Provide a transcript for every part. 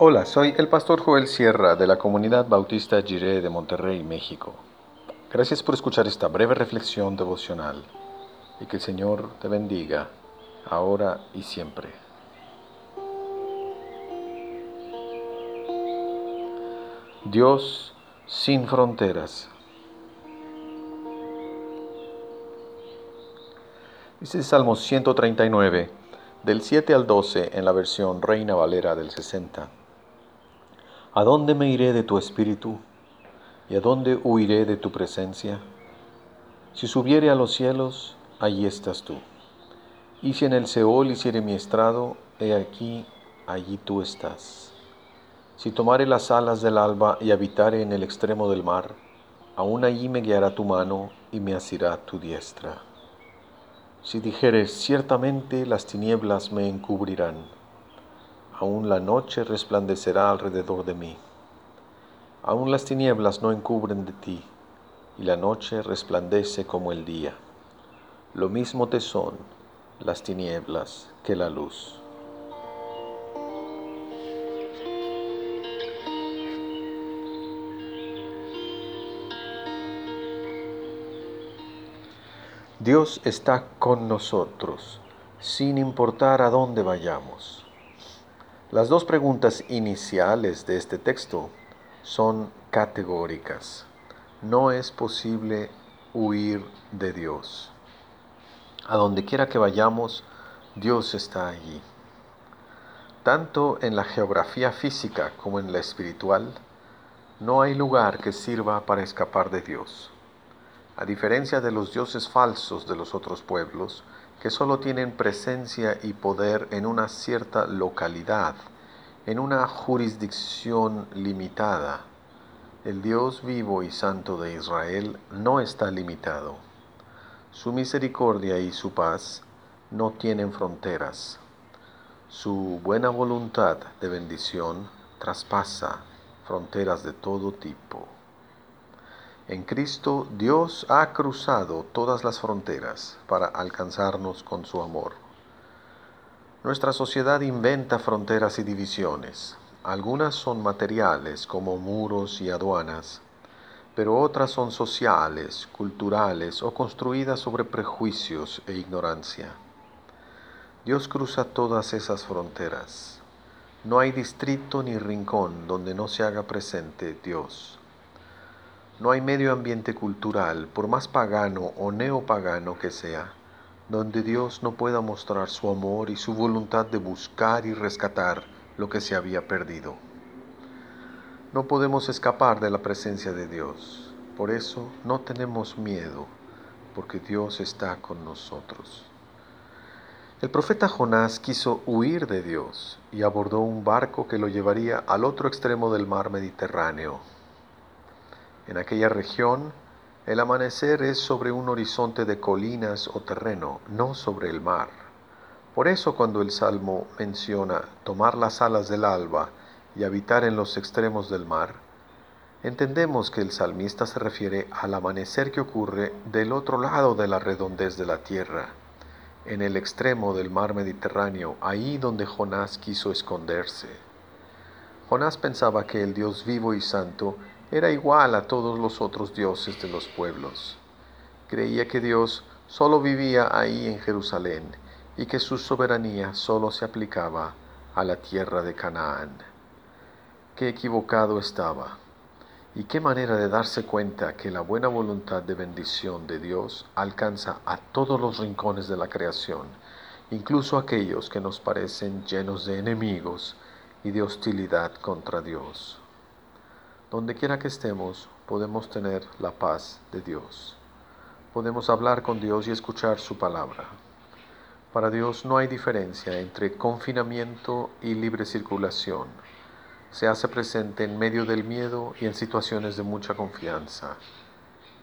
Hola, soy el pastor Joel Sierra de la comunidad bautista Jiré de Monterrey, México. Gracias por escuchar esta breve reflexión devocional y que el Señor te bendiga ahora y siempre. Dios sin fronteras. Dice Salmo 139, del 7 al 12 en la versión Reina Valera del 60. ¿A dónde me iré de tu espíritu? ¿Y a dónde huiré de tu presencia? Si subiere a los cielos, allí estás tú. Y si en el Seol hiciere mi estrado, he aquí, allí tú estás. Si tomare las alas del alba y habitare en el extremo del mar, aún allí me guiará tu mano y me asirá tu diestra. Si dijeres, ciertamente las tinieblas me encubrirán, aún la noche resplandecerá alrededor de mí. Aún las tinieblas no encubren de ti, y la noche resplandece como el día. Lo mismo te son las tinieblas que la luz. Dios está con nosotros, sin importar a dónde vayamos. Las dos preguntas iniciales de este texto son categóricas. No es posible huir de Dios. A donde quiera que vayamos, Dios está allí. Tanto en la geografía física como en la espiritual, no hay lugar que sirva para escapar de Dios a diferencia de los dioses falsos de los otros pueblos, que solo tienen presencia y poder en una cierta localidad, en una jurisdicción limitada. El Dios vivo y santo de Israel no está limitado. Su misericordia y su paz no tienen fronteras. Su buena voluntad de bendición traspasa fronteras de todo tipo. En Cristo Dios ha cruzado todas las fronteras para alcanzarnos con su amor. Nuestra sociedad inventa fronteras y divisiones. Algunas son materiales como muros y aduanas, pero otras son sociales, culturales o construidas sobre prejuicios e ignorancia. Dios cruza todas esas fronteras. No hay distrito ni rincón donde no se haga presente Dios. No hay medio ambiente cultural, por más pagano o neopagano que sea, donde Dios no pueda mostrar su amor y su voluntad de buscar y rescatar lo que se había perdido. No podemos escapar de la presencia de Dios. Por eso no tenemos miedo, porque Dios está con nosotros. El profeta Jonás quiso huir de Dios y abordó un barco que lo llevaría al otro extremo del mar Mediterráneo, en aquella región, el amanecer es sobre un horizonte de colinas o terreno, no sobre el mar. Por eso cuando el Salmo menciona tomar las alas del alba y habitar en los extremos del mar, entendemos que el salmista se refiere al amanecer que ocurre del otro lado de la redondez de la tierra, en el extremo del mar Mediterráneo, ahí donde Jonás quiso esconderse. Jonás pensaba que el Dios vivo y santo era igual a todos los otros dioses de los pueblos. Creía que Dios solo vivía ahí en Jerusalén y que su soberanía solo se aplicaba a la tierra de Canaán. Qué equivocado estaba. Y qué manera de darse cuenta que la buena voluntad de bendición de Dios alcanza a todos los rincones de la creación, incluso aquellos que nos parecen llenos de enemigos y de hostilidad contra Dios. Donde quiera que estemos, podemos tener la paz de Dios. Podemos hablar con Dios y escuchar su palabra. Para Dios no hay diferencia entre confinamiento y libre circulación. Se hace presente en medio del miedo y en situaciones de mucha confianza.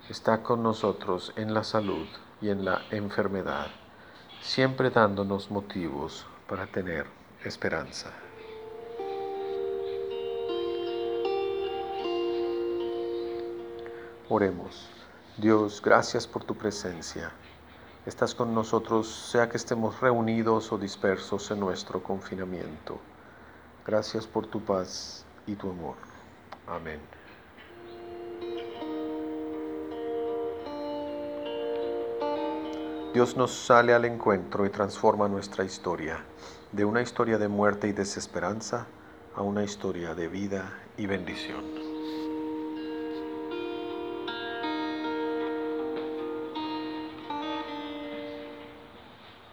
Está con nosotros en la salud y en la enfermedad, siempre dándonos motivos para tener esperanza. Oremos. Dios, gracias por tu presencia. Estás con nosotros, sea que estemos reunidos o dispersos en nuestro confinamiento. Gracias por tu paz y tu amor. Amén. Dios nos sale al encuentro y transforma nuestra historia, de una historia de muerte y desesperanza a una historia de vida y bendición.